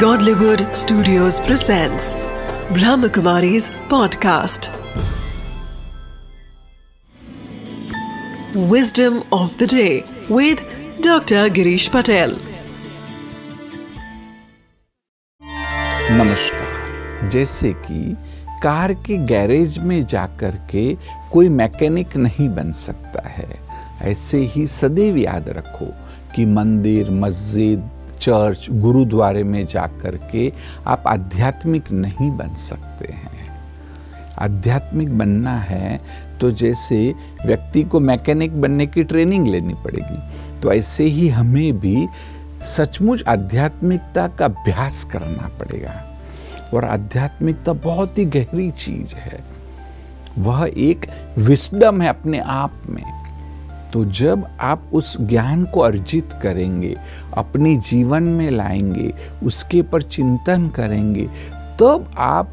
Godlywood Studios presents Brahmakumari's podcast. Wisdom of the day with Dr. Girish Patel. नमस्कार जैसे कि car के garage में जाकर के कोई मैकेनिक नहीं बन सकता है ऐसे ही सदैव याद रखो कि मंदिर मस्जिद चर्च, गुरुद्वारे में जाकर के आप आध्यात्मिक नहीं बन सकते हैं। आध्यात्मिक बनना है तो जैसे व्यक्ति को मैकेनिक बनने की ट्रेनिंग लेनी पड़ेगी तो ऐसे ही हमें भी सचमुच आध्यात्मिकता का अभ्यास करना पड़ेगा। और आध्यात्मिकता बहुत ही गहरी चीज़ है। वह एक विस्डम है अपने आप में। तो जब आप उस ज्ञान को अर्जित करेंगे, अपने जीवन में लाएँगे, उसके पर चिंतन करेंगे, तब आप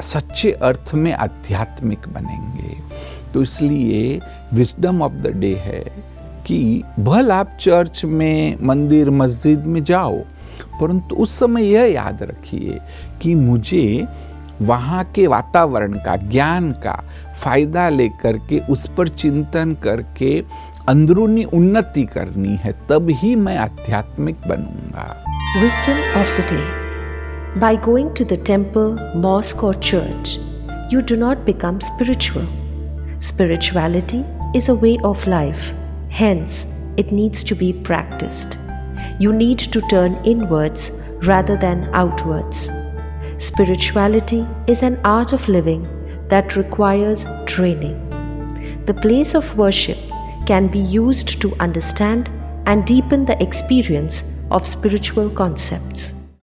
सच्चे अर्थ में आध्यात्मिक बनेंगे। तो इसलिए विजडम ऑफ़ द डे है कि भल आप चर्च में, मंदिर, मस्जिद में जाओ, परंतु उस समय यह याद रखिए कि मुझे वहाँ के वातावरण का, ज्ञान का फ़ायदा लेकर के, उस पर चिंतन करके अंदरूनी उन्नति करनी है तब ही मैं आध्यात्मिक बनूँगा। Wisdom of the day by going to the temple mosque और church you do not become spiritual spirituality is a way of life hence it needs to be practised you need to turn inwards rather than outwards spirituality is an art of living that requires training. The place of worship can be used to understand and deepen the experience of spiritual concepts.